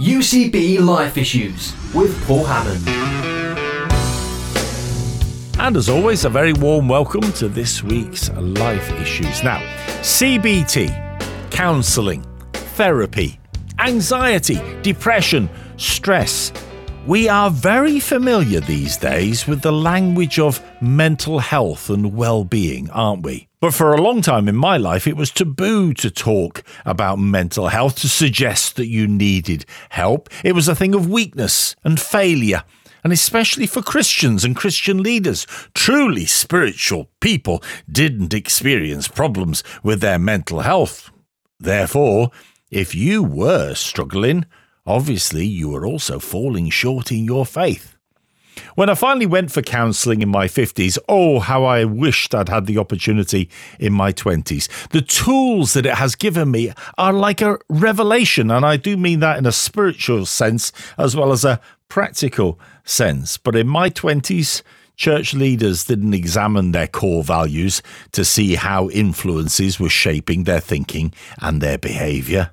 UCB Life Issues with Paul Hammond. And as always, a very warm welcome to this week's Life Issues. Now, CBT, counselling, therapy, anxiety, depression, stress. We are very familiar these days with the language of mental health and well being, aren't we? But for a long time in my life, it was taboo to talk about mental health, to suggest that you needed help. It was a thing of weakness and failure. And especially for Christians and Christian leaders, truly spiritual people didn't experience problems with their mental health. Therefore, if you were struggling, obviously you were also falling short in your faith. When I finally went for counselling in my 50s, oh, how I wished I'd had the opportunity in my 20s. The tools that it has given me are like a revelation, and I do mean that in a spiritual sense as well as a practical sense. But in my 20s, church leaders didn't examine their core values to see how influences were shaping their thinking and their behaviour.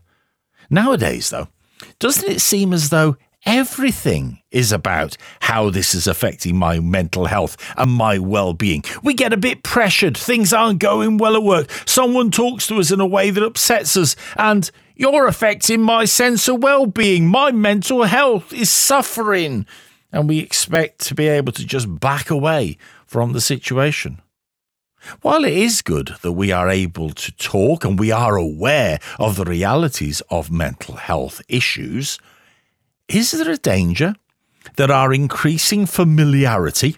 Nowadays, though, doesn't it seem as though Everything is about how this is affecting my mental health and my well being. We get a bit pressured, things aren't going well at work, someone talks to us in a way that upsets us, and you're affecting my sense of well being. My mental health is suffering. And we expect to be able to just back away from the situation. While it is good that we are able to talk and we are aware of the realities of mental health issues, is there a danger that our increasing familiarity,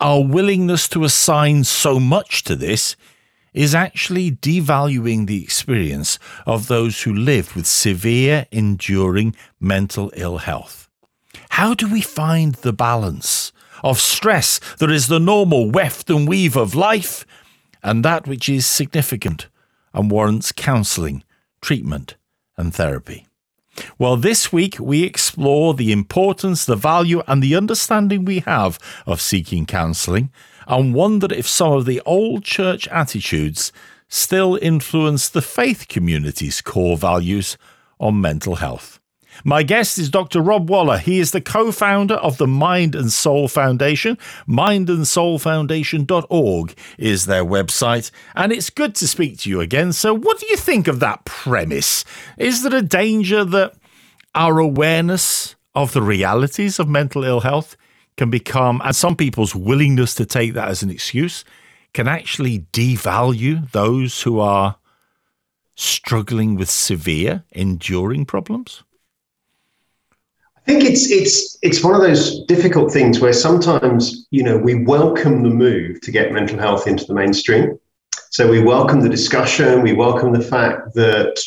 our willingness to assign so much to this, is actually devaluing the experience of those who live with severe, enduring mental ill health? How do we find the balance of stress that is the normal weft and weave of life and that which is significant and warrants counselling, treatment, and therapy? Well, this week we explore the importance, the value, and the understanding we have of seeking counselling and wonder if some of the old church attitudes still influence the faith community's core values on mental health. My guest is Dr. Rob Waller. He is the co founder of the Mind and Soul Foundation. Mindandsoulfoundation.org is their website, and it's good to speak to you again. So, what do you think of that premise? Is there a danger that our awareness of the realities of mental ill health can become, and some people's willingness to take that as an excuse, can actually devalue those who are struggling with severe, enduring problems? I think it's it's it's one of those difficult things where sometimes you know we welcome the move to get mental health into the mainstream. So we welcome the discussion, we welcome the fact that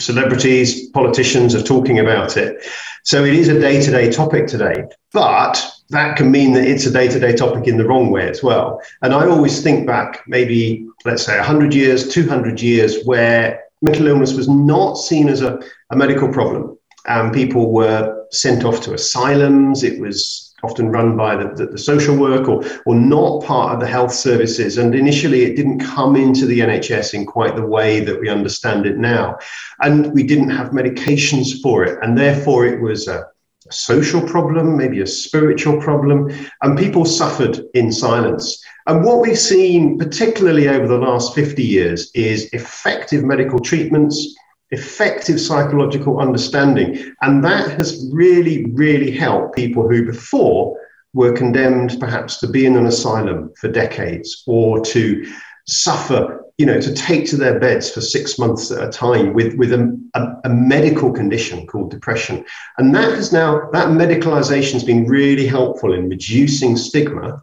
celebrities, politicians are talking about it. So it is a day-to-day topic today, but that can mean that it's a day-to-day topic in the wrong way as well. And I always think back maybe let's say 100 years, 200 years where mental illness was not seen as a, a medical problem um, people were sent off to asylums. It was often run by the, the, the, social work or, or not part of the health services. And initially, it didn't come into the NHS in quite the way that we understand it now. And we didn't have medications for it. And therefore, it was a, a social problem, maybe a spiritual problem. And people suffered in silence. And what we've seen, particularly over the last 50 years, is effective medical treatments effective psychological understanding. And that has really, really helped people who before were condemned perhaps to be in an asylum for decades or to suffer, you know, to take to their beds for six months at a time with, with a, a, a medical condition called depression. And that has now, that medicalization has been really helpful in reducing stigma.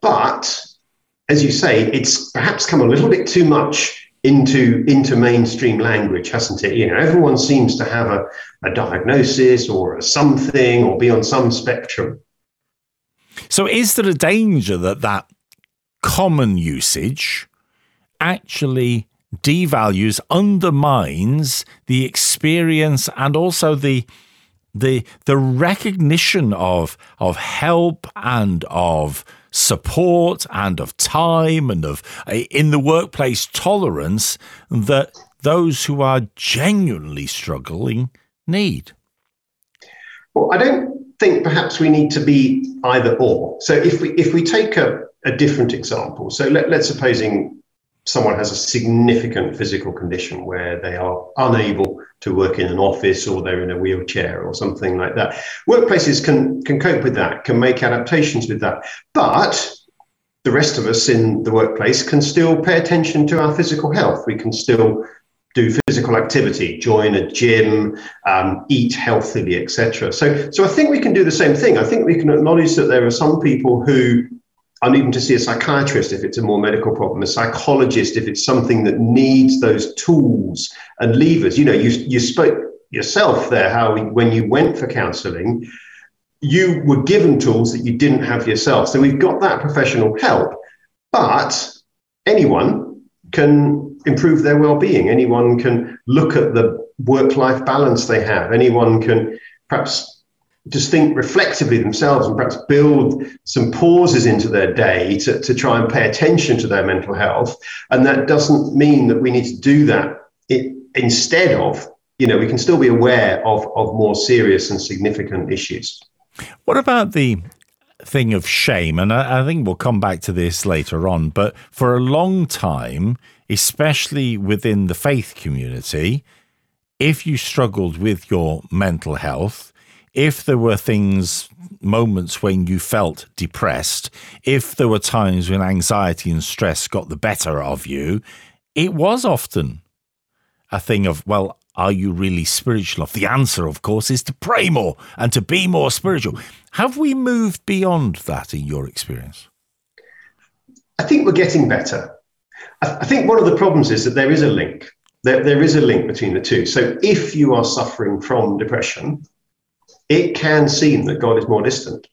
But as you say, it's perhaps come a little bit too much into into mainstream language, hasn't it? You know, everyone seems to have a, a diagnosis or a something or be on some spectrum. So, is there a danger that that common usage actually devalues, undermines the experience and also the the the recognition of of help and of support and of time and of eh, in the workplace tolerance that those who are genuinely struggling need. Well, I don't think perhaps we need to be either or. So if we if we take a, a different example, so let, let's supposing someone has a significant physical condition where they are unable to work in an office or they're in a wheelchair or something like that. Workplaces can can cope with that, can make adaptations with that. But the rest of us in the workplace can still pay attention to our physical health. We can still do physical activity, join a gym, um, eat healthily, etc. So, so I think we can do the same thing. I think we can acknowledge that there are some people who are needing to see a psychiatrist if it's a more medical problem, a psychologist if it's something that needs those tools and levers. You know, you you spoke yourself there how when you went for counselling, you were given tools that you didn't have yourself. So we've got that professional help, but anyone can improve their well-being. Anyone can look at the work-life balance they have. Anyone can perhaps just think reflectively themselves and perhaps build some pauses into their day to, to try and pay attention to their mental health. And that doesn't mean that we need to do that it, instead of, you know, we can still be aware of, of more serious and significant issues. What about the thing of shame? And I, I think we'll come back to this later on, but for a long time, especially within the faith community, if you struggled with your mental health, if there were things, moments when you felt depressed, if there were times when anxiety and stress got the better of you, it was often a thing of, well, are you really spiritual? The answer, of course, is to pray more and to be more spiritual. Have we moved beyond that in your experience? I think we're getting better. I think one of the problems is that there is a link. There, there is a link between the two. So if you are suffering from depression, it can seem that God is more distant.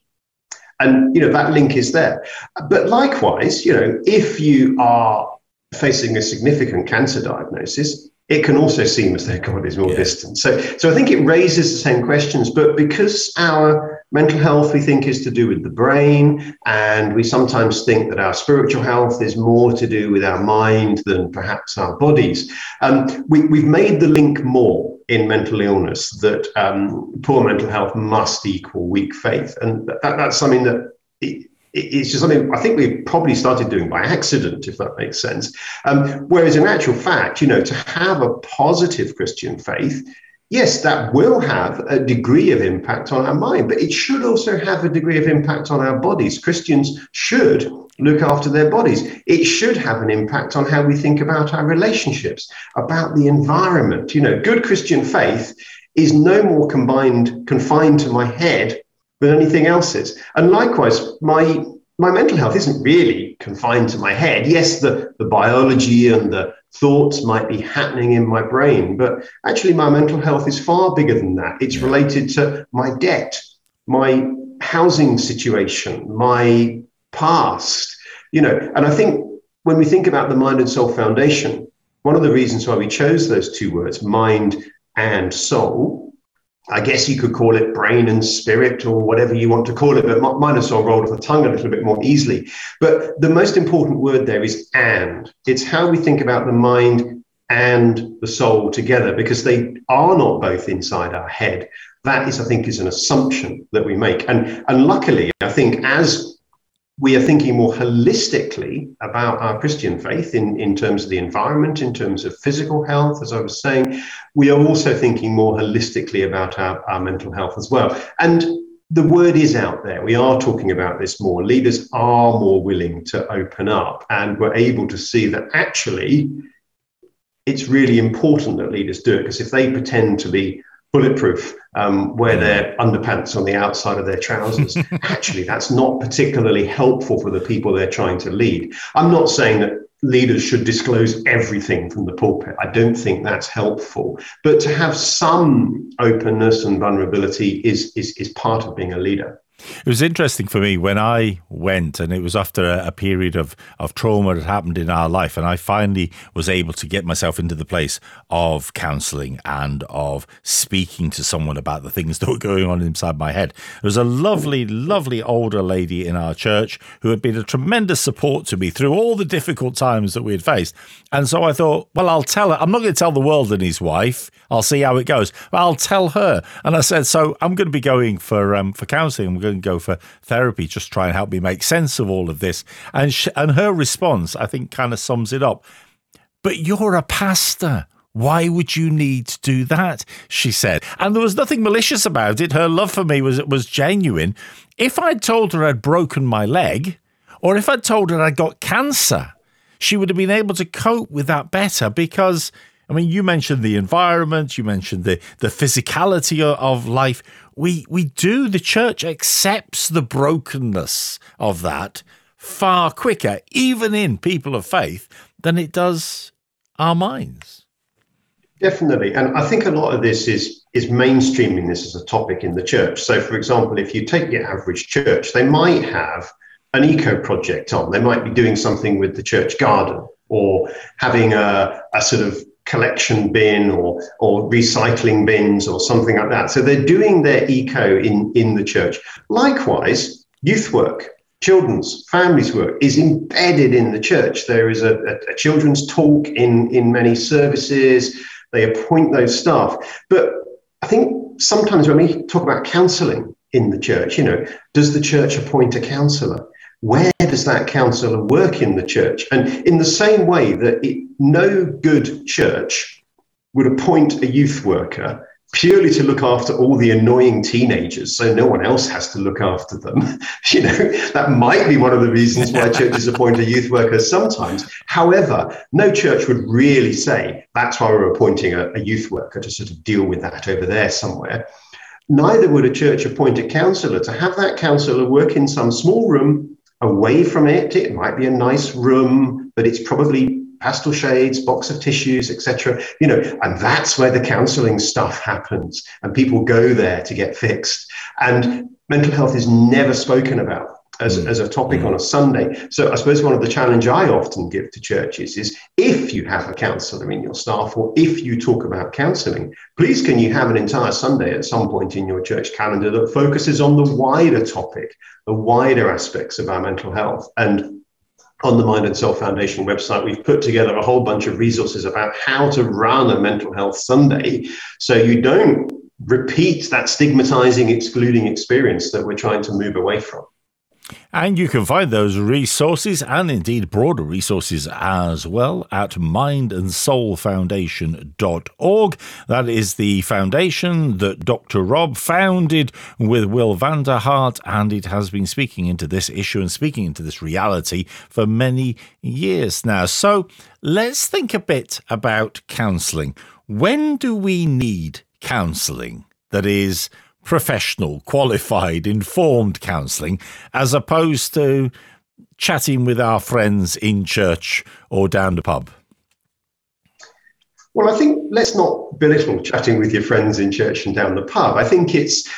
And, you know, that link is there. But likewise, you know, if you are facing a significant cancer diagnosis, it can also seem as though God is more yeah. distant. So, so I think it raises the same questions. But because our mental health we think is to do with the brain, and we sometimes think that our spiritual health is more to do with our mind than perhaps our bodies, um, we, we've made the link more in mental illness that um, poor mental health must equal weak faith, and that, that's something that. It, it's just something I think we probably started doing by accident, if that makes sense. Um, whereas in actual fact, you know, to have a positive Christian faith, yes, that will have a degree of impact on our mind, but it should also have a degree of impact on our bodies. Christians should look after their bodies. It should have an impact on how we think about our relationships, about the environment. You know, good Christian faith is no more combined, confined to my head than anything else is. And likewise, my my mental health isn't really confined to my head. Yes, the, the biology and the thoughts might be happening in my brain, but actually, my mental health is far bigger than that. It's related to my debt, my housing situation, my past, you know. And I think when we think about the Mind and Soul Foundation, one of the reasons why we chose those two words, mind and soul, I guess you could call it brain and spirit or whatever you want to call it, but mind and soul rolled off the tongue a little bit more easily. But the most important word there is and. It's how we think about the mind and the soul together because they are not both inside our head. That is, I think, is an assumption that we make. And, and luckily, I think as we are thinking more holistically about our Christian faith in, in terms of the environment, in terms of physical health, as I was saying. We are also thinking more holistically about our, our mental health as well. And the word is out there. We are talking about this more. Leaders are more willing to open up, and we're able to see that actually it's really important that leaders do it because if they pretend to be bulletproof, um, wear their underpants on the outside of their trousers. Actually, that's not particularly helpful for the people they're trying to lead. I'm not saying that leaders should disclose everything from the pulpit. I don't think that's helpful. But to have some openness and vulnerability is, is, is part of being a leader. It was interesting for me when I went, and it was after a, a, period of, of trauma that happened in our life, and I finally was able to get myself into the place of counseling and of speaking to someone about the things that were going on inside my head. There was a lovely, lovely older lady in our church who had been a tremendous support to me through all the difficult times that we had faced. And so I thought, well, I'll tell her. I'm not going to tell the world and his wife. I'll see how it goes. But I'll tell her. And I said, so I'm going to be going for um, for counselling. I'm going to go for therapy, just try and help me make sense of all of this. And sh- and her response, I think, kind of sums it up. But you're a pastor. Why would you need to do that? She said. And there was nothing malicious about it. Her love for me was was genuine. If I'd told her I'd broken my leg, or if I'd told her I'd got cancer, she would have been able to cope with that better because I mean, you mentioned the environment, you mentioned the the physicality of life. We we do the church accepts the brokenness of that far quicker, even in people of faith, than it does our minds. Definitely, and I think a lot of this is is mainstreaming this as a topic in the church. So, for example, if you take the average church, they might have an eco project on. They might be doing something with the church garden or having a, a sort of collection bin or or recycling bins or something like that. So they're doing their eco in in the church. Likewise, youth work, children's families work is embedded in the church. There is a, a, a children's talk in in many services. They appoint those staff, but I think sometimes when we talk about counselling in the church, you know, does the church appoint a counsellor? Where does that counsellor work in the church? And in the same way that it, no good church would appoint a youth worker purely to look after all the annoying teenagers so no one else has to look after them. You know that might be one of the reasons why churches appoint a youth worker sometimes. However no church would really say that's why we're appointing a, a youth worker to sort of deal with that over there somewhere. Neither would a church appoint a counsellor to have that counsellor work in some small room away from it. It might be a nice room, but it's probably pastel shades, box of tissues, etc. You know, and that's where the counselling stuff happens, and people go there to get fixed. And mental health is never spoken about as, mm. as a topic mm. on a Sunday. So I suppose one of the challenge I often give to churches is if you have a counsellor in your staff or if you talk about counselling, please can you have an entire Sunday at some point in your church calendar that focuses on the wider topic, the wider aspects of our mental health. And on the Mind and Soul Foundation website, we've put together a whole bunch of resources about how to run a mental health Sunday so you don't repeat that stigmatizing, excluding experience that we're trying to move away from. And you can find those resources and indeed broader resources as well at mindandsoulfoundation.org. That is the foundation that Dr. Rob founded with Will van der Hart, and it has been speaking into this issue and speaking into this reality for many years now. So let's think a bit about counselling. When do we need counselling that is professional, qualified, informed counselling as opposed to chatting with our friends in church or down the pub? Well, I think let's not belittle chatting with your friends in church and down the pub. I think it's,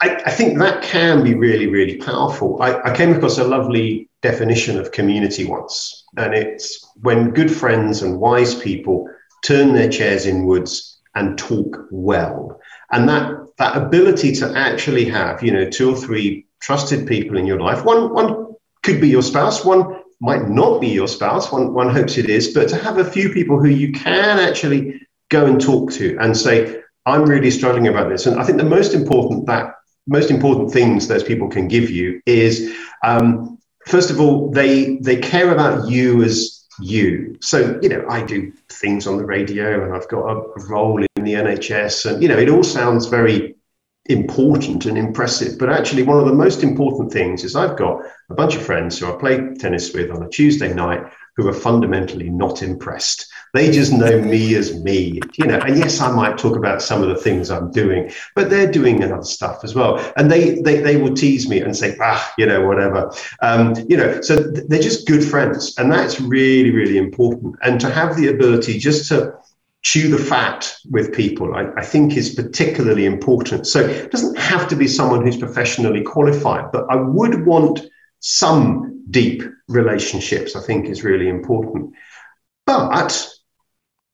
I, I think that can be really, really powerful. I, I came across a lovely definition of community once, and it's when good friends and wise people turn their chairs inwards and talk well. And that that ability to actually have, you know, two or three trusted people in your life. One, one could be your spouse. One might not be your spouse. One, one hopes it is. But to have a few people who you can actually go and talk to and say, "I'm really struggling about this." And I think the most important that most important things those people can give you is, um, first of all, they they care about you as you. So, you know, I do things on the radio and I've got a, role in the NHS, and, you know, it all sounds very important and impressive. But actually, one of the most important things is I've got a bunch of friends who I play tennis with on a Tuesday night who are fundamentally not impressed. They just know me as me, you know. And yes, I might talk about some of the things I'm doing, but they're doing other stuff as well. And they they they will tease me and say, ah, you know, whatever, um, you know. So they're just good friends, and that's really really important. And to have the ability just to chew the fat with people, I, I, think is particularly important. So it doesn't have to be someone who's professionally qualified, but I would want some deep relationships, I think is really important. But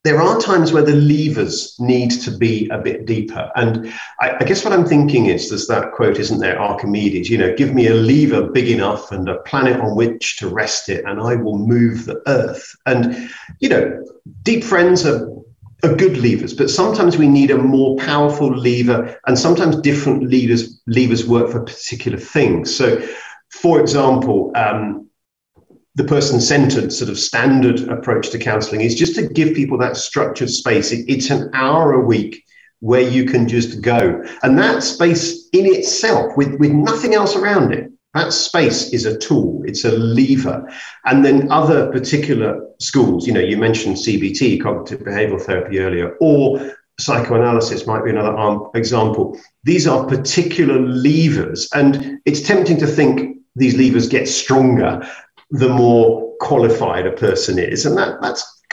there are times where the levers need to be a bit deeper. And I, I, guess what I'm thinking is there's that quote, isn't there, Archimedes, you know, give me a lever big enough and a planet on which to rest it, and I will move the earth. And, you know, deep friends are, are good levers, but sometimes we need a more powerful lever, and sometimes different levers, levers work for particular things. So, for example, um, the person centered sort of standard approach to counseling is just to give people that structured space. It, it's an hour a week where you can just go. And that space in itself, with, with nothing else around it, that space is a tool, it's a lever. And then other particular schools, you know, you mentioned CBT, cognitive behavioral therapy earlier, or psychoanalysis might be another example. These are particular levers. And it's tempting to think these levers get stronger the more qualified a person is. And that, that's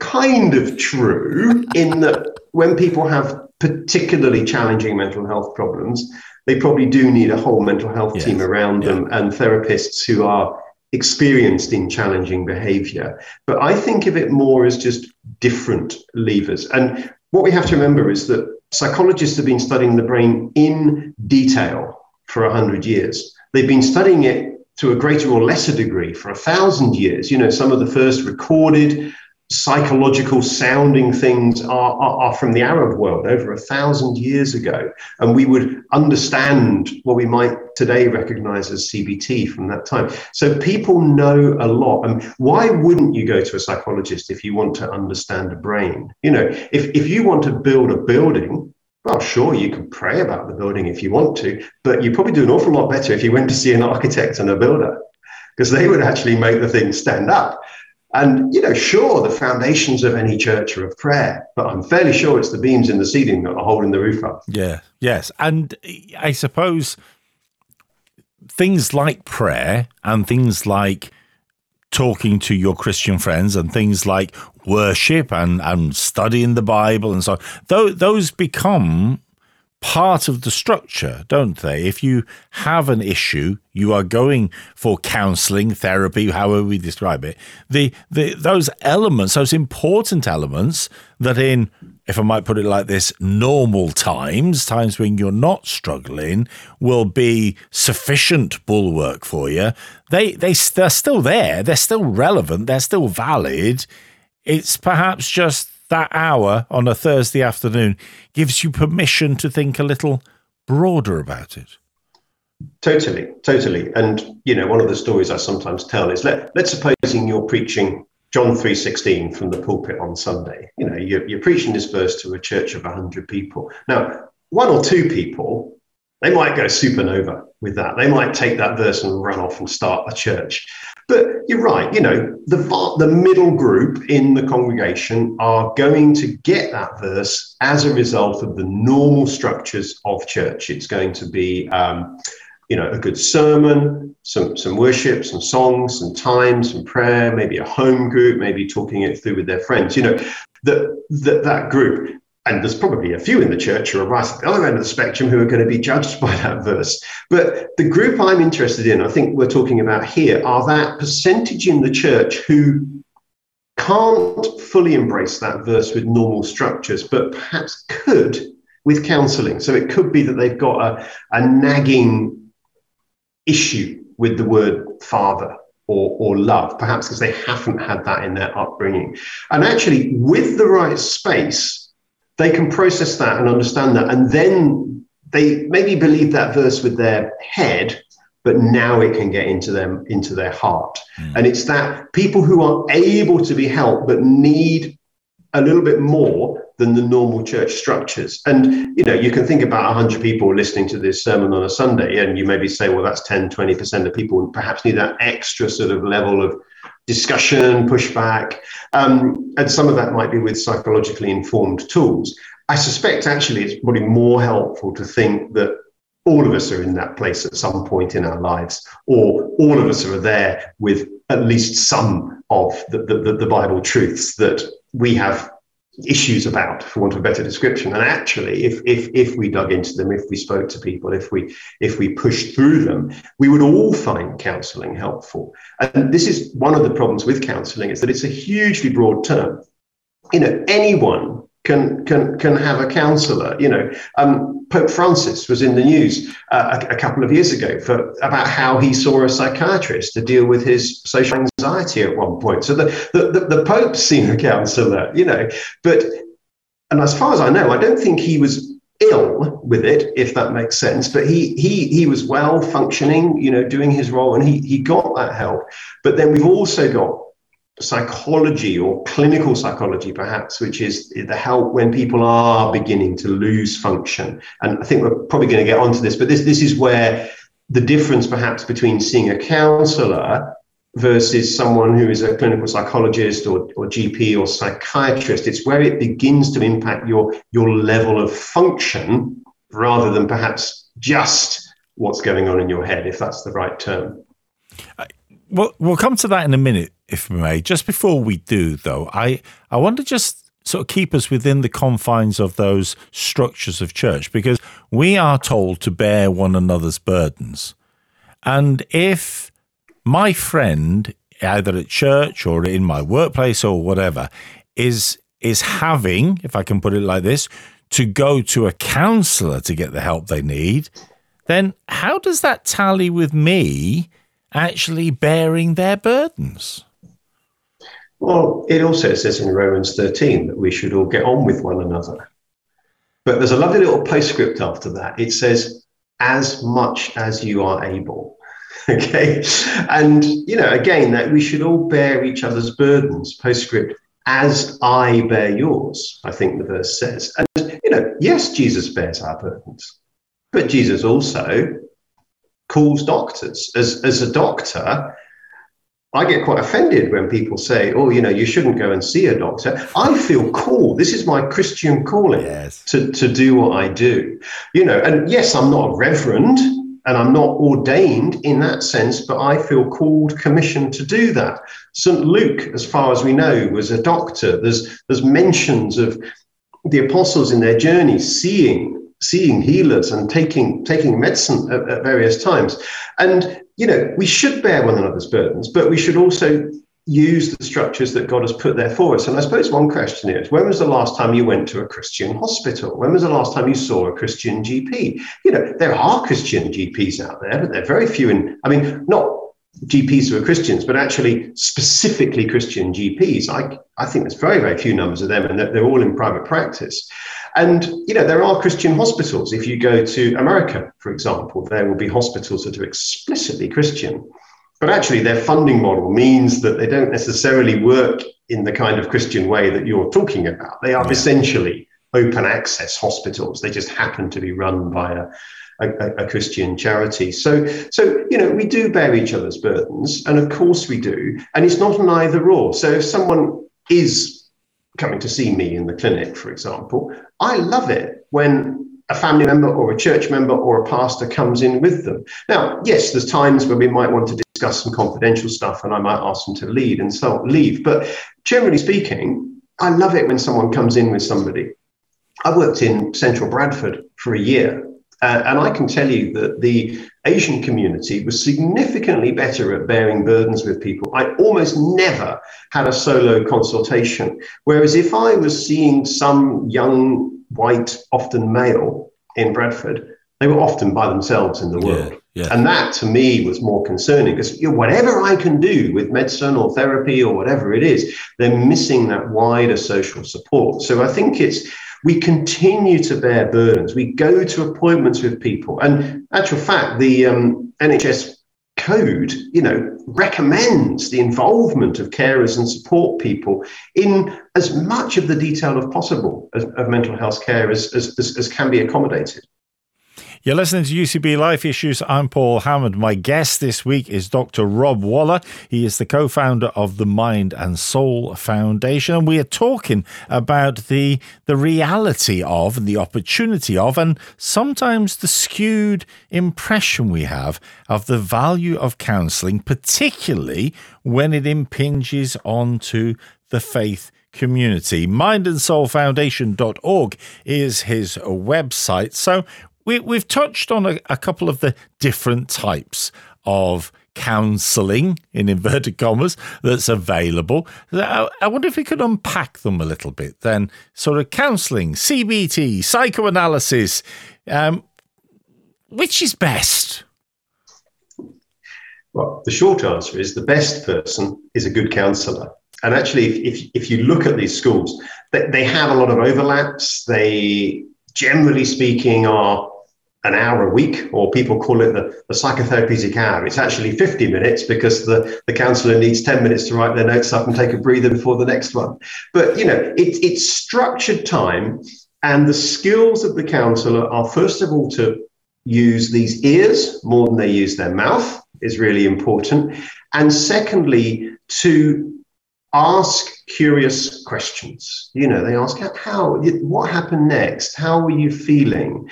kind of true in that when people have particularly challenging mental health problems, they probably do need a whole mental health yes. team around yeah. them and therapists who are experienced in challenging behavior. But I think of it more as just different levers. And what we have to remember is that psychologists have been studying the brain in detail for 100 years. They've been studying it to a greater or lesser degree for a thousand years. You know, some of the first recorded psychological sounding things are, are, are, from the Arab world over a thousand years ago. And we would understand what we might today recognize as CBT from that time. So people know a lot. And why wouldn't you go to a psychologist if you want to understand the brain? You know, if, if you want to build a building, well, sure, you can pray about the building if you want to, but you probably do an awful lot better if you went to see an architect and a builder, because they would actually make the thing stand up. And, you know, sure, the foundations of any church are of prayer, but I'm fairly sure it's the beams in the ceiling that are holding the roof up. Yeah, yes. And I suppose things like prayer and things like talking to your Christian friends and things like worship and, and studying the Bible and so on, those, those become part of the structure, don't they? If you have an issue, you are going for counseling, therapy, however we describe it. The, the those elements, those important elements that in if I might put it like this, normal times, times when you're not struggling, will be sufficient bulwark for you. They they they're still there. They're still relevant. They're still valid. It's perhaps just that hour on a Thursday afternoon gives you permission to think a little broader about it. Totally, totally. And you know, one of the stories I sometimes tell is let let's supposing you're preaching John 3.16 from the pulpit on Sunday. You know, you're, you're preaching this verse to a church of 100 people. Now, one or two people, they might go supernova with that. They might take that verse and run off and start a church. But you're right, you know, the, the middle group in the congregation are going to get that verse as a result of the normal structures of church. It's going to be um, you know, a good sermon, some some worship, some songs, some time, some prayer, maybe a home group, maybe talking it through with their friends. You know, that that that group. And there's probably a few in the church who are right at the other end of the spectrum who are going to be judged by that verse. But the group I'm interested in, I think we're talking about here, are that percentage in the church who can't fully embrace that verse with normal structures, but perhaps could with counseling. So it could be that they've got a, a nagging issue with the word father or, or love, perhaps because they haven't had that in their upbringing. And actually, with the right space, they can process that and understand that. And then they maybe believe that verse with their head, but now it can get into them, into their heart. Mm. And it's that people who are able to be helped, but need a little bit more than the normal church structures. And, you know, you can think about 100 people listening to this sermon on a Sunday, and you maybe say, well, that's 10, 20% of people perhaps need that extra sort of level of discussion, pushback. Um, and some of that might be with psychologically informed tools. I suspect actually it's probably more helpful to think that all of us are in that place at some point in our lives, or all of us are there with at least some of the, the, the Bible truths that we have issues about, for want of a better description. And actually, if if if we dug into them, if we spoke to people, if we if we pushed through them, we would all find counselling helpful. And this is one of the problems with counselling is that it's a hugely broad term. You know, anyone can can can have a counsellor. You know, um, Pope Francis was in the news uh, a, a, couple of years ago for about how he saw a psychiatrist to deal with his social anxiety at one point. So the the, the, the Pope's seen a counsellor. You know, but and as far as I know, I don't think he was ill with it, if that makes sense. But he he he was well functioning, you know, doing his role, and he he got that help. But then we've also got psychology or clinical psychology, perhaps, which is the help when people are beginning to lose function. And I think we're probably going to get onto this, but this, this is where the difference perhaps between seeing a counselor versus someone who is a clinical psychologist or, or GP or psychiatrist, it's where it begins to impact your, your level of function rather than perhaps just what's going on in your head, if that's the right term. Well, we'll come to that in a minute, if we may. Just before we do, though, I, I want to just sort of keep us within the confines of those structures of church because we are told to bear one another's burdens. And if my friend, either at church or in my workplace or whatever, is is having, if I can put it like this, to go to a counselor to get the help they need, then how does that tally with me actually bearing their burdens? Well, it also says in Romans 13 that we should all get on with one another. But there's a lovely little postscript after that. It says, as much as you are able. okay. And, you know, again, that we should all bear each other's burdens. Postscript, as I bear yours, I think the verse says. And, you know, yes, Jesus bears our burdens, but Jesus also calls doctors. As, as a doctor, I get quite offended when people say, oh, you know, you shouldn't go and see a doctor. I feel called. This is my Christian calling yes. to, to do what I do. You know, and yes, I'm not a reverend and I'm not ordained in that sense, but I feel called, commissioned to do that. St. Luke, as far as we know, was a doctor. There's, there's mentions of the apostles in their journey seeing seeing healers and taking taking medicine at, at, various times. And you know, we should bear one another's burdens, but we should also use the structures that God has put there for us. And I suppose one question is, when was the last time you went to a Christian hospital? When was the last time you saw a Christian GP? You know, there are Christian GPs out there, but they're very few in I mean, not GPs who are Christians, but actually specifically Christian GPs. I, I think there's very, very few numbers of them, and they're, they're all in private practice. And you know, there are Christian hospitals. If you go to America, for example, there will be hospitals that are explicitly Christian. But actually, their funding model means that they don't necessarily work in the kind of Christian way that you're talking about. They are essentially open access hospitals. They just happen to be run by a, a, a, Christian charity. So, so you know, we do bear each other's burdens, and of course we do. And it's not an either or. So, if someone is coming to see me in the clinic, for example, I love it when a family member or a church member or a pastor comes in with them. Now, yes, there's times where we might want to discuss some confidential stuff and I might ask them to lead and so leave. But generally speaking, I love it when someone comes in with somebody. I worked in central Bradford for a year uh, and I can tell you that the Asian community was significantly better at bearing burdens with people. I almost never had a solo consultation. Whereas if I was seeing some young, white, often male in Bradford, they were often by themselves in the world. Yeah, yeah. And that to me was more concerning because you know, whatever I can do with medicine or therapy or whatever it is, they're missing that wider social support. So I think it's we continue to bear burdens. We go to appointments with people. And actual fact, the um, NHS code, you know, recommends the involvement of carers and support people in as much of the detail as possible of, of mental health care as, as, as, as can be accommodated. You're listening to UCB Life Issues. I'm Paul Hammond. My guest this week is Dr. Rob Waller. He is the co founder of the Mind and Soul Foundation. And we are talking about the, the reality of and the opportunity of, and sometimes the skewed impression we have of the value of counselling, particularly when it impinges onto the faith community. Mindandsoulfoundation.org is his website. So we, we've touched on a, a couple of the different types of counseling in inverted commas that's available. I, I wonder if we could unpack them a little bit then. Sort of counseling, CBT, psychoanalysis. Um, which is best? Well, the short answer is the best person is a good counselor. And actually, if, if, if you look at these schools, they, they have a lot of overlaps. They, generally speaking, are an hour a week, or people call it the, the psychotherapeutic hour. It's actually 50 minutes because the, the counselor needs 10 minutes to write their notes up and take a breather before the next one. But, you know, it, it's structured time, and the skills of the counsellor are, first of all, to use these ears more than they use their mouth is really important. And secondly, to ask curious questions. You know, they ask how, what happened next? How were you feeling?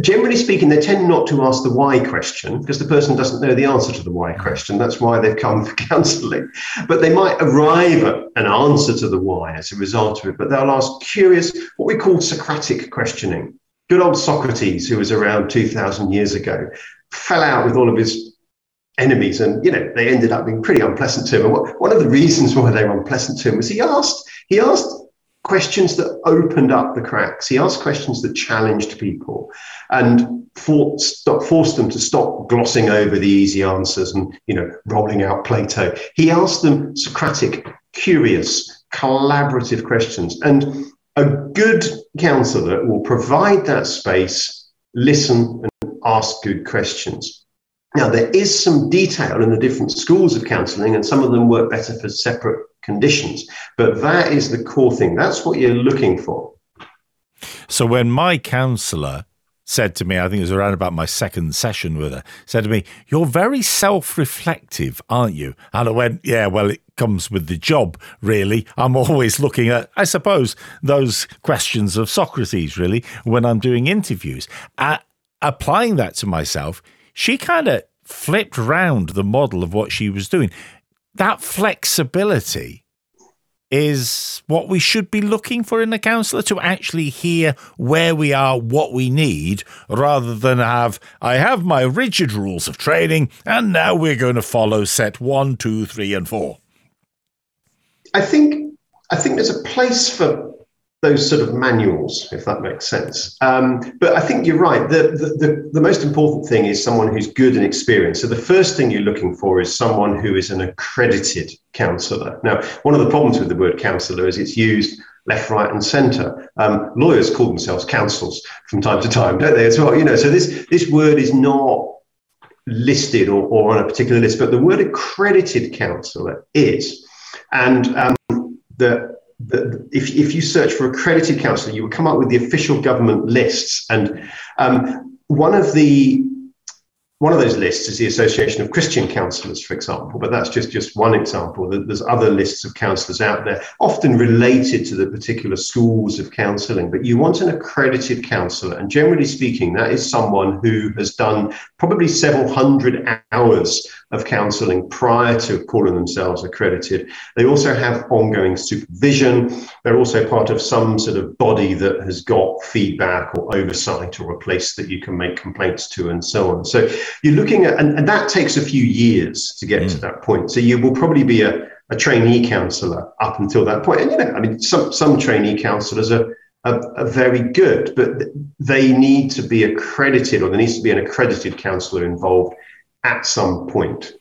Generally speaking, they tend not to ask the why question because the person doesn't know the answer to the why question. That's why they've come for counseling. But they might arrive at an answer to the why as a result of it. But they'll ask curious, what we call Socratic questioning. Good old Socrates, who was around 2,000 years ago, fell out with all of his enemies and you know they ended up being pretty unpleasant to him. And one of the reasons why they were unpleasant to him was he asked he asked questions that opened up the cracks. He asked questions that challenged people and forced them to stop glossing over the easy answers and you know rolling out plato. He asked them socratic curious collaborative questions. And a good counselor will provide that space listen and ask good questions now, there is some detail in the different schools of counseling, and some of them work better for separate conditions. But that is the core thing. That's what you're looking for. So, when my counselor said to me, I think it was around about my second session with her, said to me, You're very self reflective, aren't you? And I went, Yeah, well, it comes with the job, really. I'm always looking at, I suppose, those questions of Socrates, really, when I'm doing interviews. Uh, applying that to myself, she kind of flipped round the model of what she was doing. That flexibility is what we should be looking for in a counsellor to actually hear where we are, what we need, rather than have, I have my rigid rules of training, and now we're going to follow set one, two, three, and four. I think I think there's a place for those sort of manuals, if that makes sense. Um, but I think you're right. The, the, the, the, most important thing is someone who's good and experienced. So the first thing you're looking for is someone who is an accredited counsellor. Now, one of the problems with the word counsellor is it's used left, right, and centre. Um, lawyers call themselves counsels from time to time, don't they? As well, you know. So this this word is not listed or, or on a particular list, but the word accredited counsellor is, and um, the the, if, if you search for accredited counsellor, you will come up with the official government lists. And um, one of the one of those lists is the Association of Christian Counsellors, for example, but that's just, just one example. There's other lists of counsellors out there, often related to the particular schools of counselling. But you want an accredited counsellor, and generally speaking, that is someone who has done probably several hundred hours of counselling prior to calling themselves accredited. They also have ongoing supervision. They're also part of some sort of body that has got feedback or oversight or a place that you can make complaints to and so on. So you're looking at, and, and that takes a few years to get mm. to that point. So you will probably be a, a trainee counsellor up until that point. And you know, I mean, some, some trainee counsellors are, are, are, very good, but they need to be accredited or there needs to be an accredited counsellor involved at some point.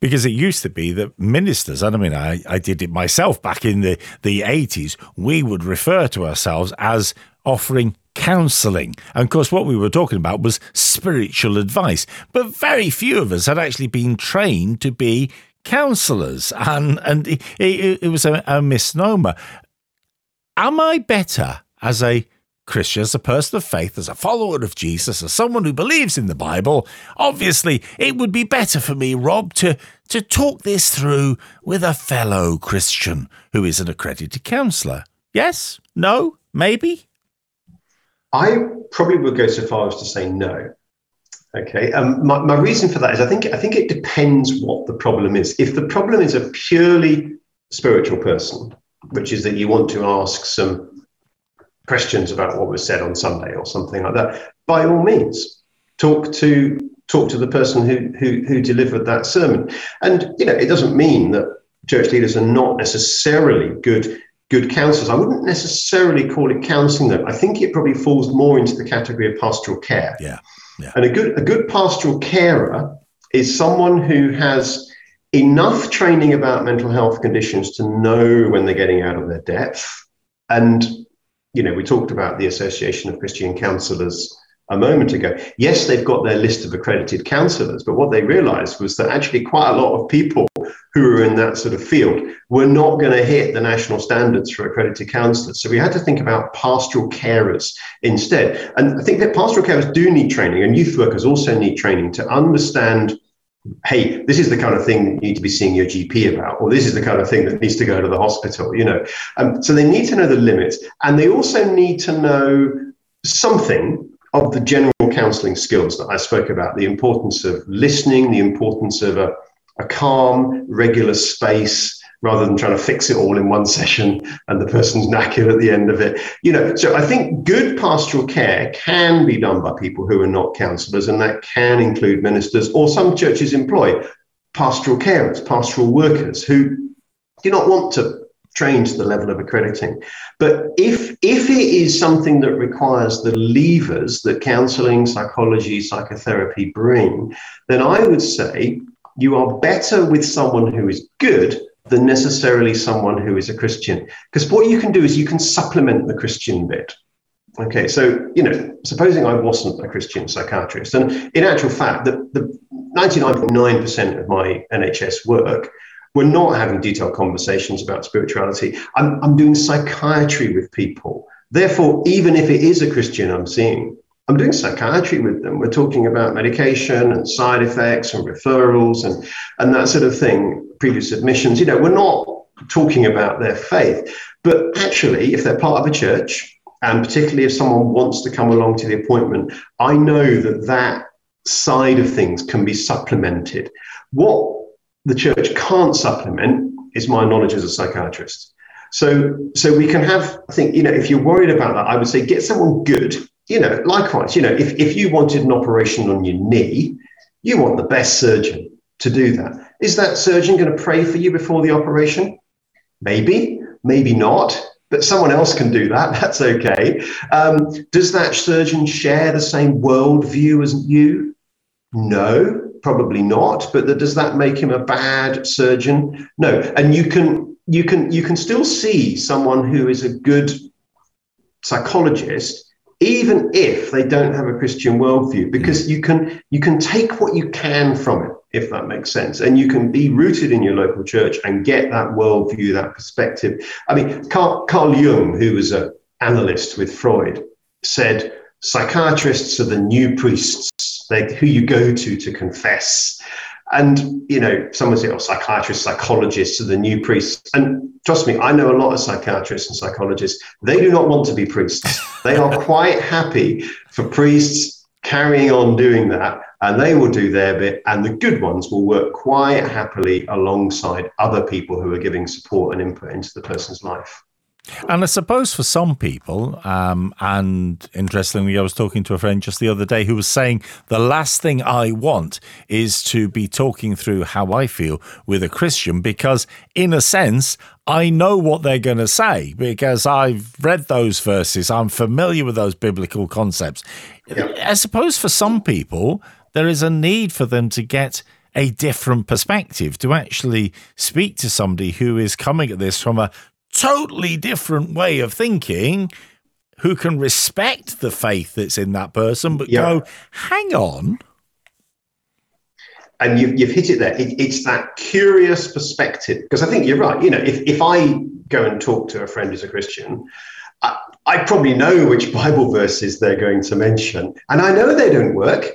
Because it used to be that ministers, and I mean, I, I did it myself back in the, the 80s, we would refer to ourselves as offering counseling. And of course, what we were talking about was spiritual advice. But very few of us had actually been trained to be counselors. And, and it, it, it was a, a misnomer. Am I better as a Christian, as a person of faith, as a follower of Jesus, as someone who believes in the Bible, obviously it would be better for me, Rob, to, to talk this through with a fellow Christian who is an accredited counsellor. Yes? No? Maybe? I probably would go so far as to say no. Okay. Um, my, my reason for that is I think I think it depends what the problem is. If the problem is a purely spiritual person, which is that you want to ask some questions about what was said on Sunday or something like that, by all means, talk to talk to the person who who, who delivered that sermon. And you know, it doesn't mean that church leaders are not necessarily good good counselors. I wouldn't necessarily call it counseling though. I think it probably falls more into the category of pastoral care. Yeah. yeah. And a good a good pastoral carer is someone who has enough training about mental health conditions to know when they're getting out of their depth. And, you know, we talked about the Association of Christian Counselors a moment ago. Yes, they've got their list of accredited counselors, but what they realized was that actually quite a lot of people who are in that sort of field were not going to hit the national standards for accredited counselors. So we had to think about pastoral carers instead. And I think that pastoral carers do need training, and youth workers also need training to understand hey, this is the kind of thing that you need to be seeing your GP about, or this is the kind of thing that needs to go to the hospital, you know. Um, so they need to know the limits, and they also need to know something of the general counselling skills that I spoke about the importance of listening, the importance of a, a calm, regular space, rather than trying to fix it all in one session and the person's knackered at the end of it. You know, so I think good pastoral care can be done by people who are not counsellors, and that can include ministers, or some churches employ pastoral carers, pastoral workers who do not want to train to the level of accrediting. But if if it is something that requires the levers that counselling, psychology, psychotherapy bring, then I would say you are better with someone who is good than necessarily someone who is a Christian. Because what you can do is you can supplement the Christian bit. Okay, so, you know, supposing I wasn't a Christian psychiatrist, and in actual fact, the, the 99.9% of my NHS work, we're not having detailed conversations about spirituality. I'm, I'm doing psychiatry with people. Therefore, even if it is a Christian I'm seeing, I'm doing psychiatry with them. We're talking about medication and side effects and referrals and, and that sort of thing, previous admissions. You know, we're not talking about their faith. But actually, if they're part of a church, and particularly if someone wants to come along to the appointment, I know that that side of things can be supplemented. What the church can't supplement is my knowledge as a psychiatrist. So, so we can have, I think, you know, if you're worried about that, I would say get someone good you know, likewise, you know, if, if you wanted an operation on your knee, you want the best surgeon to do that. Is that surgeon going to pray for you before the operation? Maybe, maybe not, but someone else can do that. That's okay. Um, does that surgeon share the same worldview as you? No, probably not. But the, does that make him a bad surgeon? No. And you can you can you can still see someone who is a good psychologist even if they don't have a Christian worldview, because you can you can take what you can from it, if that makes sense, and you can be rooted in your local church and get that worldview, that perspective. I mean, Carl, Carl Jung, who was an analyst with Freud, said psychiatrists are the new priests, they who you go to to confess. And, you know, someone said, oh, psychiatrists, psychologists are the new priests. And trust me, I know a lot of psychiatrists and psychologists. They do not want to be priests. They are quite happy for priests carrying on doing that, and they will do their bit. And the good ones will work quite happily alongside other people who are giving support and input into the person's life. And I suppose for some people, um, and interestingly, I was talking to a friend just the other day who was saying the last thing I want is to be talking through how I feel with a Christian because, in a sense, I know what they're going to say because I've read those verses. I'm familiar with those biblical concepts. I suppose for some people, there is a need for them to get a different perspective to actually speak to somebody who is coming at this from a totally different way of thinking who can respect the faith that's in that person, but yeah. go, hang on. And you've, you've hit it there. It, it's that curious perspective. Because I think you're right. You know, if, if I go and talk to a friend who's a Christian, I, I probably know which Bible verses they're going to mention. And I know they don't work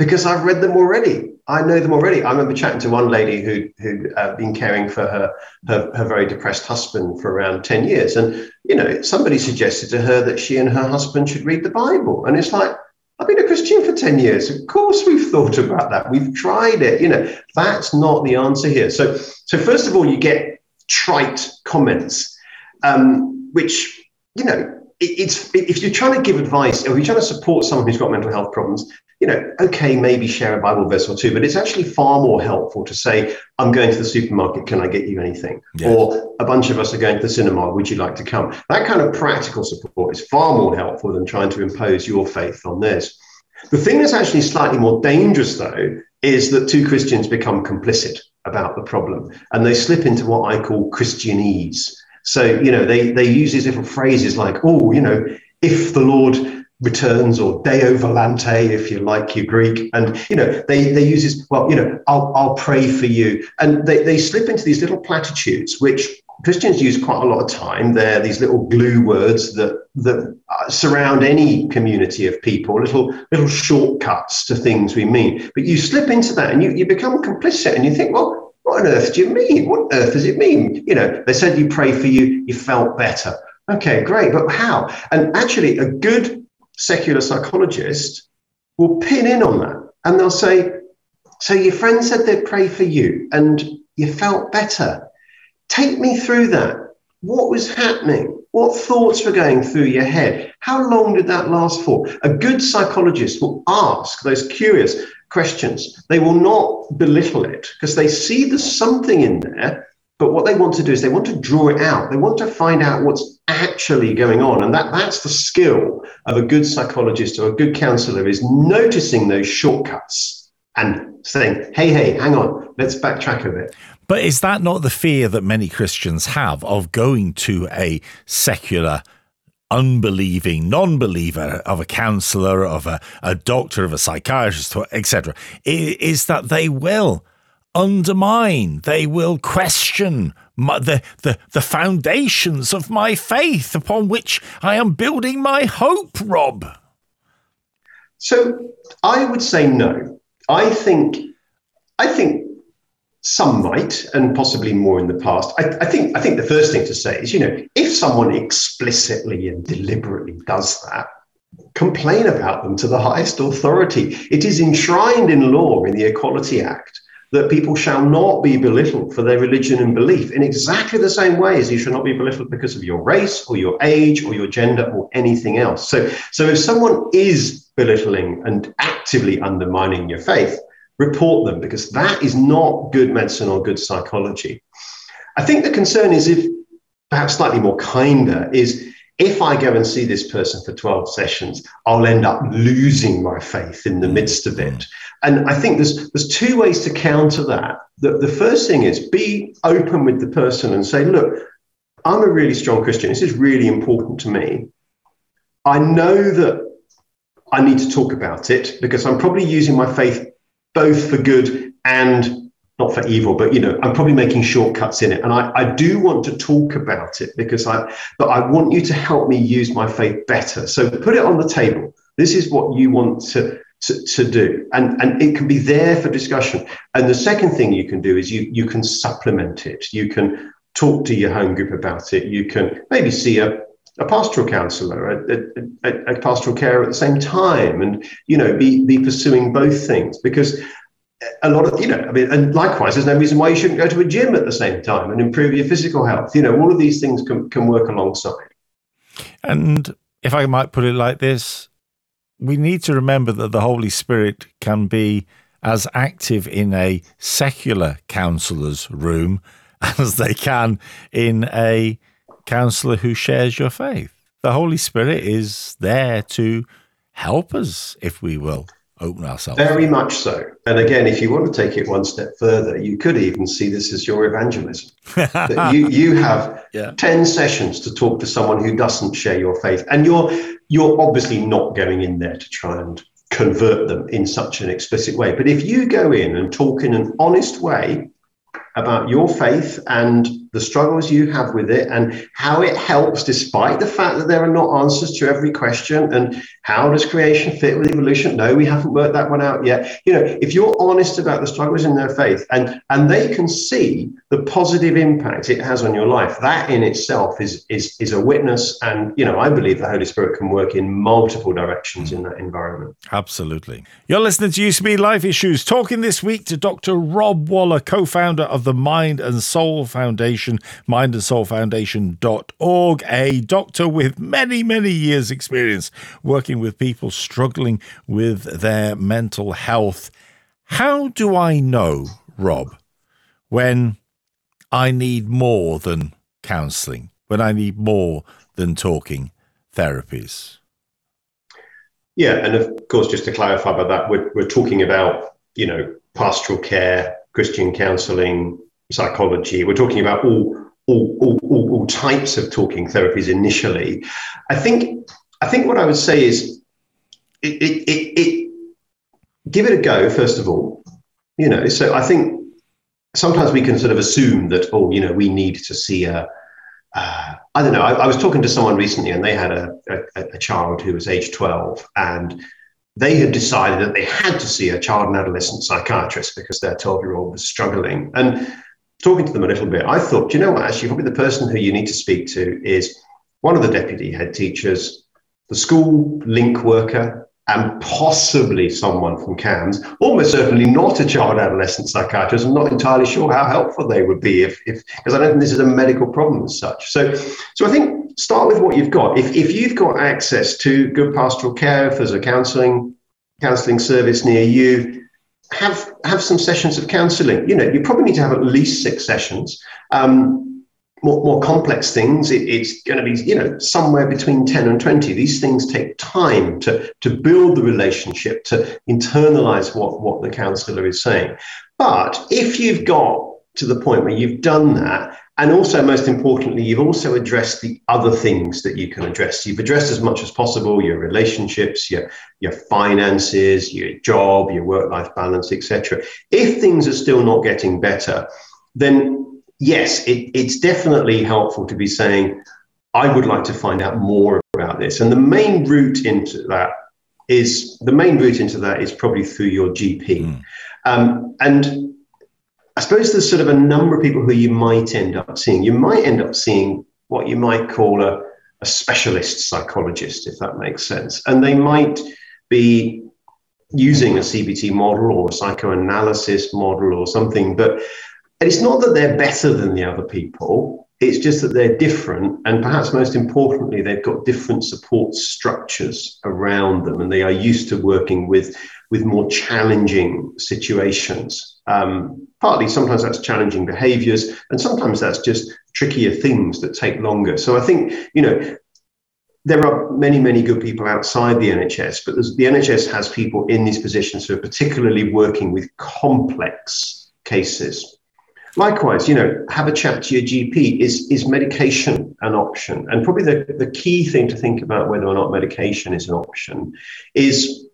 because I've read them already. I know them already. I remember chatting to one lady who who'd uh, been caring for her, her her very depressed husband for around ten years, and you know somebody suggested to her that she and her husband should read the Bible, and it's like I've been a Christian for ten years. Of course, we've thought about that. We've tried it. You know that's not the answer here. So so first of all, you get trite comments. um, which, you know, it's if you're trying to give advice or you're trying to support someone who's got mental health problems, you know, okay, maybe share a Bible verse or two, but it's actually far more helpful to say, I'm going to the supermarket, can I get you anything? Yes. Or a bunch of us are going to the cinema, would you like to come? That kind of practical support is far more helpful than trying to impose your faith on theirs. The thing that's actually slightly more dangerous, though, is that two Christians become complicit about the problem and they slip into what I call Christianese. So, you know, they, they use these little phrases like, oh, you know, if the Lord returns or Deo volente, if you like your Greek. And, you know, they, they use this, well, you know, I'll, I'll pray for you. And they, they slip into these little platitudes, which Christians use quite a lot of time. They're these little glue words that, that uh, surround any community of people, little, little shortcuts to things we mean. But you slip into that and you, you become complicit and you think, well, what on earth do you mean? What on earth does it mean? You know, they said you pray for you, you felt better. Okay, great, but how? And actually, a good secular psychologist will pin in on that and they'll say, So your friend said they'd pray for you and you felt better. Take me through that. What was happening? What thoughts were going through your head? How long did that last for? A good psychologist will ask those curious questions. They will not belittle it because they see there's something in there but what they want to do is they want to draw it out. They want to find out what's actually going on. And that, that's the skill of a good psychologist or a good counselor is noticing those shortcuts and saying, hey, hey, hang on, let's backtrack a bit. But is that not the fear that many Christians have of going to a secular unbelieving non-believer of a counselor of a, a doctor of a psychiatrist etc is that they will undermine, they will question my, the, the, the foundations of my faith upon which I am building my hope, Rob? So I would say no. I think I think some might, and possibly more in the past. I, I, think I think the first thing to say is, you know, if someone explicitly and deliberately does that, complain about them to the highest authority. It is enshrined in law in the Equality Act that people shall not be belittled for their religion and belief in exactly the same way as you should not be belittled because of your race or your age or your gender or anything else. So, so if someone is belittling and actively undermining your faith, report them because that is not good medicine or good psychology. I think the concern is if perhaps slightly more kinder is if I go and see this person for 12 sessions, I'll end up losing my faith in the mm. midst of it. Mm. And I think there's there's two ways to counter that. The, the first thing is be open with the person and say, look, I'm a really strong Christian. This is really important to me. I know that I need to talk about it because I'm probably using my faith both for good and not for evil, but you know, I'm probably making shortcuts in it. And I, I do want to talk about it because I but I want you to help me use my faith better. So put it on the table. This is what you want to to, to do and and it can be there for discussion and the second thing you can do is you you can supplement it you can talk to your home group about it you can maybe see a a pastoral counselor, a, a, a, pastoral care at the same time, and you know, be be pursuing both things because a lot of you know, I mean, and likewise, there's no reason why you shouldn't go to a gym at the same time and improve your physical health. You know, all of these things can can work alongside. And if I might put it like this, we need to remember that the Holy Spirit can be as active in a secular counselor's room as they can in a counselor who shares your faith. The Holy Spirit is there to help us, if we will open ourselves. Very much so. And again, if you want to take it one step further, you could even see this as your evangelism. that you you have yeah. 10 sessions to talk to someone who doesn't share your faith. And you're you're obviously not going in there to try and convert them in such an explicit way. But if you go in and talk in an honest way about your faith and the struggles you have with it and how it helps despite the fact that there are not answers to every question and how does creation fit with evolution? No we haven't worked that one out yet. You know if you're honest about the struggles in their faith and and they can see the positive impact it has on your life that in itself is is is a witness and you know i believe the holy spirit can work in multiple directions in that environment. Absolutely. You're listening to UCB life issues talking this week to dr rob waller co-founder of the mind and soul foundation Foundation, mindandsoulfoundation.org, a doctor with many, many years' experience working with people struggling with their mental health. How do I know, Rob, when I need more than counseling, when I need more than talking therapies? Yeah, and of course, just to clarify about that, we're, we're talking about, you know, pastoral care, Christian counseling, psychology. We're talking about all, all, all, all, all types of talking therapies initially. I think, I think what I would say is it, it, it, it give it a go, first of all. You know, so I think sometimes we can sort of assume that, oh, you know, we need to see a, uh, I don't know. I, I, was talking to someone recently, and they had a, a, a, child who was age 12, and they had decided that they had to see a child and adolescent psychiatrist because their 12 year old was struggling. And talking to them a little bit, I thought, you know what? Actually, probably the person who you need to speak to is one of the deputy head teachers, the school link worker, and possibly someone from CAMHS, almost certainly not a child adolescent psychiatrist. I'm not entirely sure how helpful they would be if, if because I don't think this is a medical problem as such. So, so I think start with what you've got. If, if you've got access to good pastoral care, if there's a counselling counselling service near you, have have some sessions of counselling. You know, you probably need to have at least six sessions. Um, more, more complex things, it, it's going to be, you know, somewhere between 10 and 20. These things take time to, to build the relationship, to internalize what, what the counselor is saying. But if you've got to the point where you've done that, and also most importantly, you've also addressed the other things that you can address. You've addressed as much as possible your relationships, your, your finances, your job, your work-life balance, etc. If things are still not getting better, then yes, it, it's definitely helpful to be saying, I would like to find out more about this. And the main route into that is the main route into that is probably through your GP. Mm. Um, and I suppose there's sort of a number of people who you might end up seeing. You might end up seeing what you might call a, a specialist psychologist, if that makes sense. And they might be using a CBT model or a psychoanalysis model or something, but it's not that they're better than the other people, it's just that they're different. And perhaps most importantly, they've got different support structures around them and they are used to working with, with more challenging situations. Um, partly, sometimes that's challenging behaviors, and sometimes that's just trickier things that take longer. So I think, you know, there are many, many good people outside the NHS, but the NHS has people in these positions who are particularly working with complex cases. Likewise, you know, have a chat to your GP. Is is medication an option? And probably the, the key thing to think about whether or not medication is an option is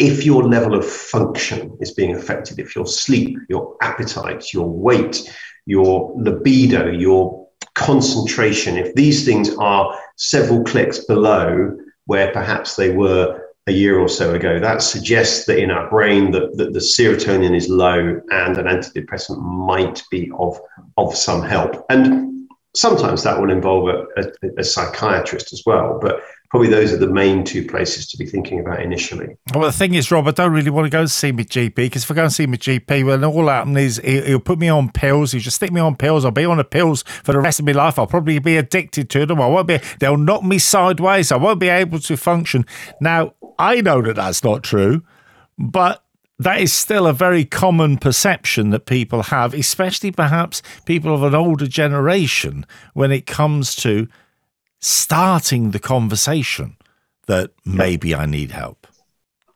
if your level of function is being affected, if your sleep, your appetite, your weight, your libido, your concentration, if these things are several clicks below where perhaps they were a year or so ago, that suggests that in our brain that, that the serotonin is low and an antidepressant might be of, of some help. And sometimes that will involve a, a, a psychiatrist as well. But probably those are the main two places to be thinking about initially. Well, the thing is, Rob, I don't really want to go and see my GP because if I go and see my GP, well, all that is he'll put me on pills. He'll just stick me on pills. I'll be on the pills for the rest of my life. I'll probably be addicted to them. I won't be. They'll knock me sideways. I won't be able to function. Now, I know that that's not true, but that is still a very common perception that people have, especially perhaps people of an older generation, when it comes to starting the conversation that maybe I need help.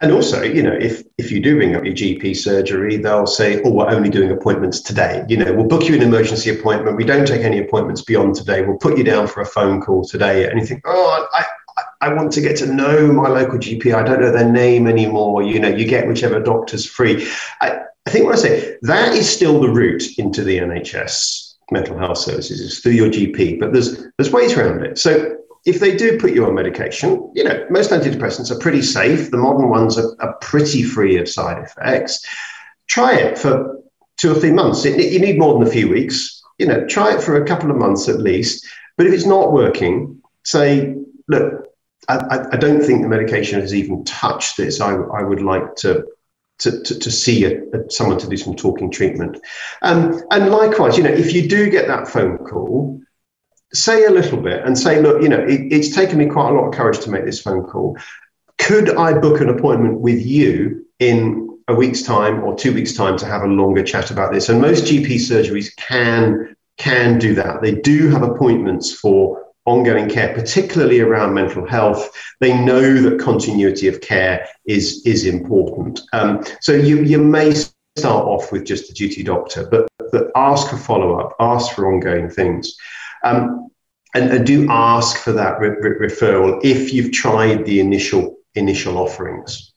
And also, you know, if if you do ring up your GP surgery, they'll say, "Oh, we're only doing appointments today." You know, we'll book you an emergency appointment. We don't take any appointments beyond today. We'll put you down for a phone call today. And you think, "Oh, I, I want to get to know my local GP. I don't know their name anymore. You know, you get whichever doctor's free." I, I think what I say that is still the route into the NHS mental health services is through your GP, but there's there's ways around it. So if they do put you on medication, you know, most antidepressants are pretty safe. The modern ones are, are pretty free of side effects. Try it for two or three months. It, you need more than a few weeks. You know, try it for a couple of months at least. But if it's not working, say, look, I, I don't think the medication has even touched this. I, I would like to to, to, to see a, a, someone to do some talking treatment. Um, and likewise, you know, if you do get that phone call, say a little bit and say, look, you know, it, it's taken me quite a lot of courage to make this phone call. Could I book an appointment with you in a week's time or two weeks' time to have a longer chat about this? And most GP surgeries can can do that. They do have appointments for ongoing care, particularly around mental health. They know that continuity of care is, is important. Um, so you, you may start off with just a duty doctor, but, but ask for follow up, ask for ongoing things. Um, and, and, do ask for that re- re- referral if you've tried the initial initial offerings.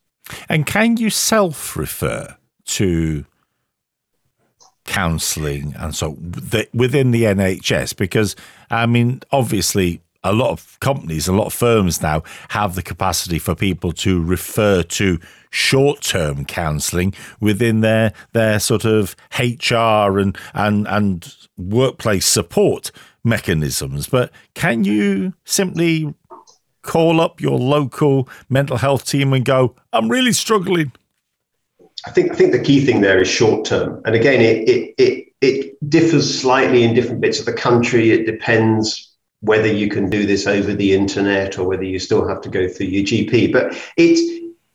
And can you self refer to counselling and so within the NHS? Because I mean, obviously, a lot of companies, a lot of firms now have the capacity for people to refer to short-term counselling within their their sort of HR and and and workplace support mechanisms. But can you simply call up your local mental health team and go, "I'm really struggling. I think I think the key thing there is short term, and again, it it it it differs slightly in different bits of the country. It depends whether you can do this over the internet or whether you still have to go through your GP. But it's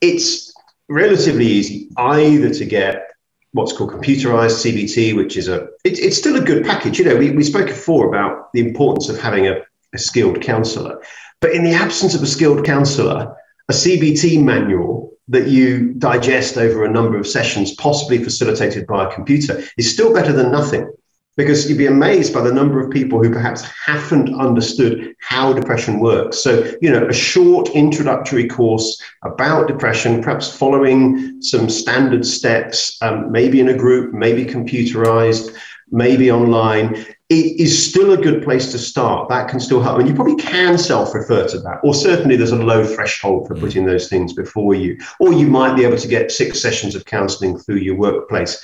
it's relatively easy either to get what's called computerized CBT, which is a it, it's still a good package. You know, we, we spoke before about the importance of having a, a skilled counsellor, but in the absence of a skilled counsellor, a CBT manual that you digest over a number of sessions, possibly facilitated by a computer, is still better than nothing. Because you'd be amazed by the number of people who perhaps haven't understood how depression works. So, you know, a short introductory course about depression, perhaps following some standard steps, um, maybe in a group, maybe computerized, maybe online, it is still a good place to start. That can still help. And you probably can self refer to that, or certainly there's a low threshold for mm. putting those things before you. Or you might be able to get six sessions of counseling through your workplace.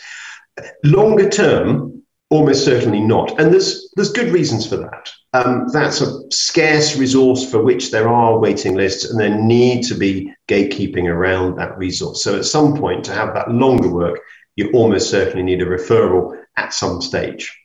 Longer term, almost certainly not. And there's, there's good reasons for that. Um, that's a scarce resource for which there are waiting lists, and there need to be gatekeeping around that resource. So at some point, to have that longer work, you almost certainly need a referral at some stage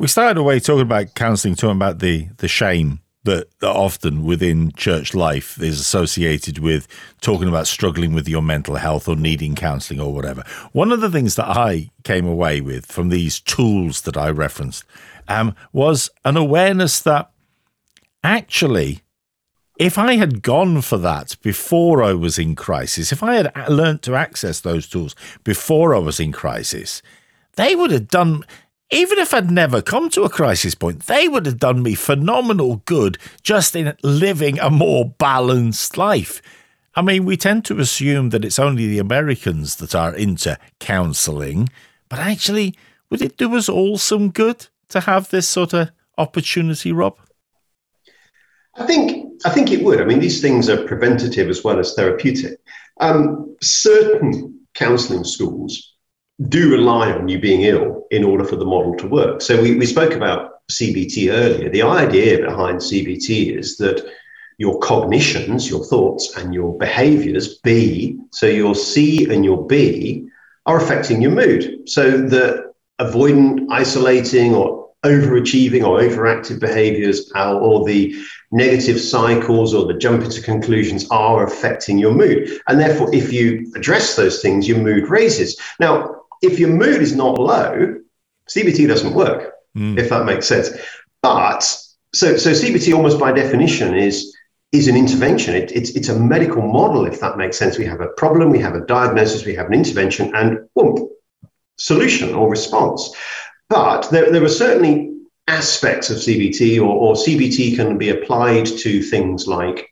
we started away talking about counselling, talking about the the shame that, that often within church life is associated with talking about struggling with your mental health or needing counselling or whatever. One of the things that I came away with from these tools that I referenced um, was an awareness that actually if I had gone for that before I was in crisis, if I had learnt to access those tools before I was in crisis, they would have done even if I'd never come to a crisis point, they would have done me phenomenal good just in living a more balanced life. I mean, we tend to assume that it's only the Americans that are into counselling, but actually, would it do us all some good to have this sort of opportunity, Rob? I think I think it would. I mean, these things are preventative as well as therapeutic. Um, certain counselling schools do rely on you being ill in order for the model to work. So we, we spoke about CBT earlier. The idea behind CBT is that your cognitions, your thoughts, and your behaviors, B, so your C and your B, are affecting your mood. So the avoidant, isolating, or overachieving or overactive behaviors, or the negative cycles or the jump into conclusions are affecting your mood. And therefore, if you address those things, your mood raises. Now, if your mood is not low, CBT doesn't work, mm. if that makes sense. But so, so CBT almost by definition is is an intervention. It, it's, it's a medical model, if that makes sense. We have a problem, we have a diagnosis, we have an intervention, and boom, solution or response. But there, there are certainly aspects of CBT, or, or CBT can be applied to things like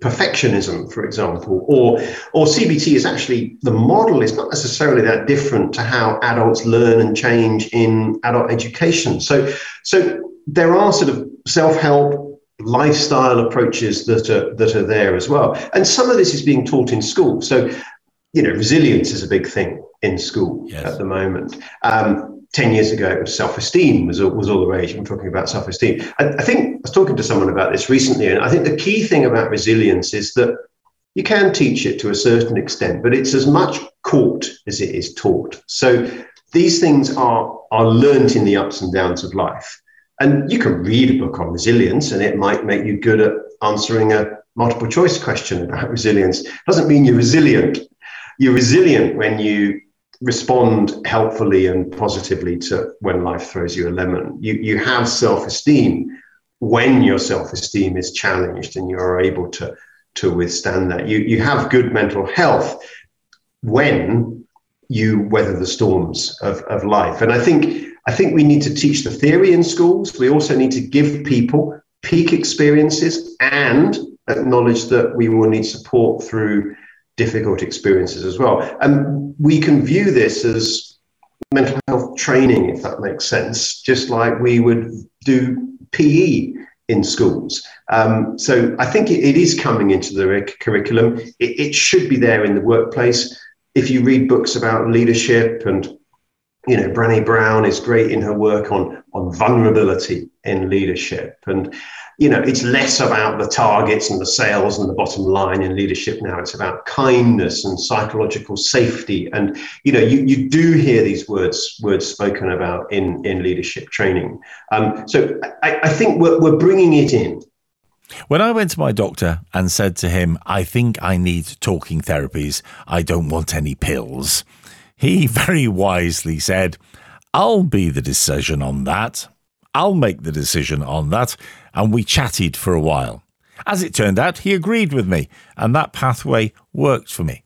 perfectionism, for example, or or CBT is actually the model is not necessarily that different to how adults learn and change in adult education. So so there are sort of self-help lifestyle approaches that are that are there as well. And some of this is being taught in school. So you know, resilience is a big thing in school yes. at the moment. Um, 10 years ago, it was self-esteem was, was all the rage. I'm talking about self-esteem. I, I think I was talking to someone about this recently, and I think the key thing about resilience is that you can teach it to a certain extent, but it's as much caught as it is taught. So these things are, are learnt in the ups and downs of life. And you can read a book on resilience and it might make you good at answering a multiple choice question about resilience. Doesn't mean you're resilient. You're resilient when you respond helpfully and positively to when life throws you a lemon. You, you have self esteem when your self esteem is challenged and you are able to, to withstand that. You, you have good mental health when you weather the storms of, of life. And I think I think we need to teach the theory in schools. We also need to give people peak experiences and acknowledge that we will need support through difficult experiences as well. And we can view this as mental health training, if that makes sense, just like we would do PE in schools. Um, so I think it, it is coming into the curriculum. It, it should be there in the workplace. If you read books about leadership and you know, Brené Brown is great in her work on on vulnerability in leadership, and you know, it's less about the targets and the sales and the bottom line in leadership now. It's about kindness and psychological safety. And, you know, you, you do hear these words, words spoken about in, in leadership training. Um, so I, I think we're, we're bringing it in. When I went to my doctor and said to him, I think I need talking therapies, I don't want any pills, he very wisely said, I'll be the decision on that. I'll make the decision on that. And we chatted for a while. As it turned out, he agreed with me, and that pathway worked for me.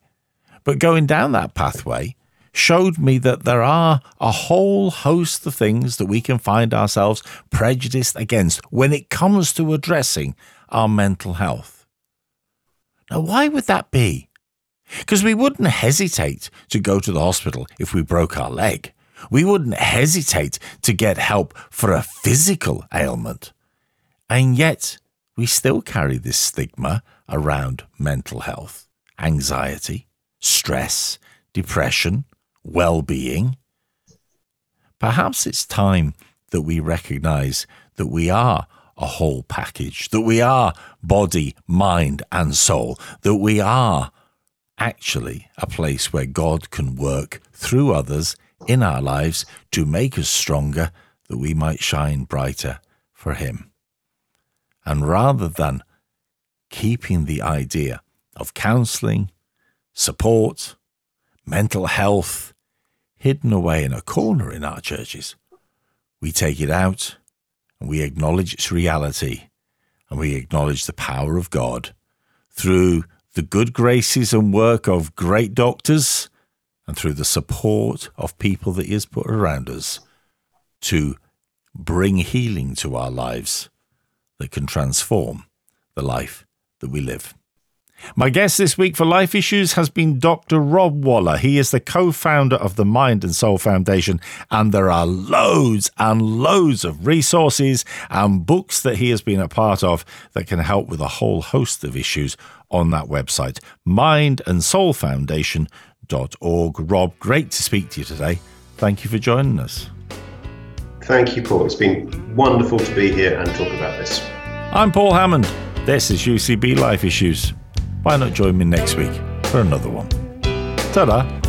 But going down that pathway showed me that there are a whole host of things that we can find ourselves prejudiced against when it comes to addressing our mental health. Now, why would that be? Because we wouldn't hesitate to go to the hospital if we broke our leg. We wouldn't hesitate to get help for a physical ailment. And yet, we still carry this stigma around mental health, anxiety, stress, depression, well being. Perhaps it's time that we recognize that we are a whole package, that we are body, mind, and soul, that we are actually a place where God can work through others in our lives to make us stronger that we might shine brighter for Him. And rather than keeping the idea of counseling, support, mental health hidden away in a corner in our churches, we take it out and we acknowledge its reality and we acknowledge the power of God through the good graces and work of great doctors and through the support of people that He has put around us to bring healing to our lives that can transform the life that we live. My guest this week for Life Issues has been Dr. Rob Waller. He is the co founder of the Mind and Soul Foundation, and there are loads and loads of resources and books that he has been a part of that can help with a whole host of issues on that website, Mind and Soul Foundation org. Rob, great to speak to you today. Thank you for joining us. Thank you, Paul. It's been wonderful to be here and talk about this. I'm Paul Hammond. This is UCB Life Issues. Why not join me next week for another one? Ta da!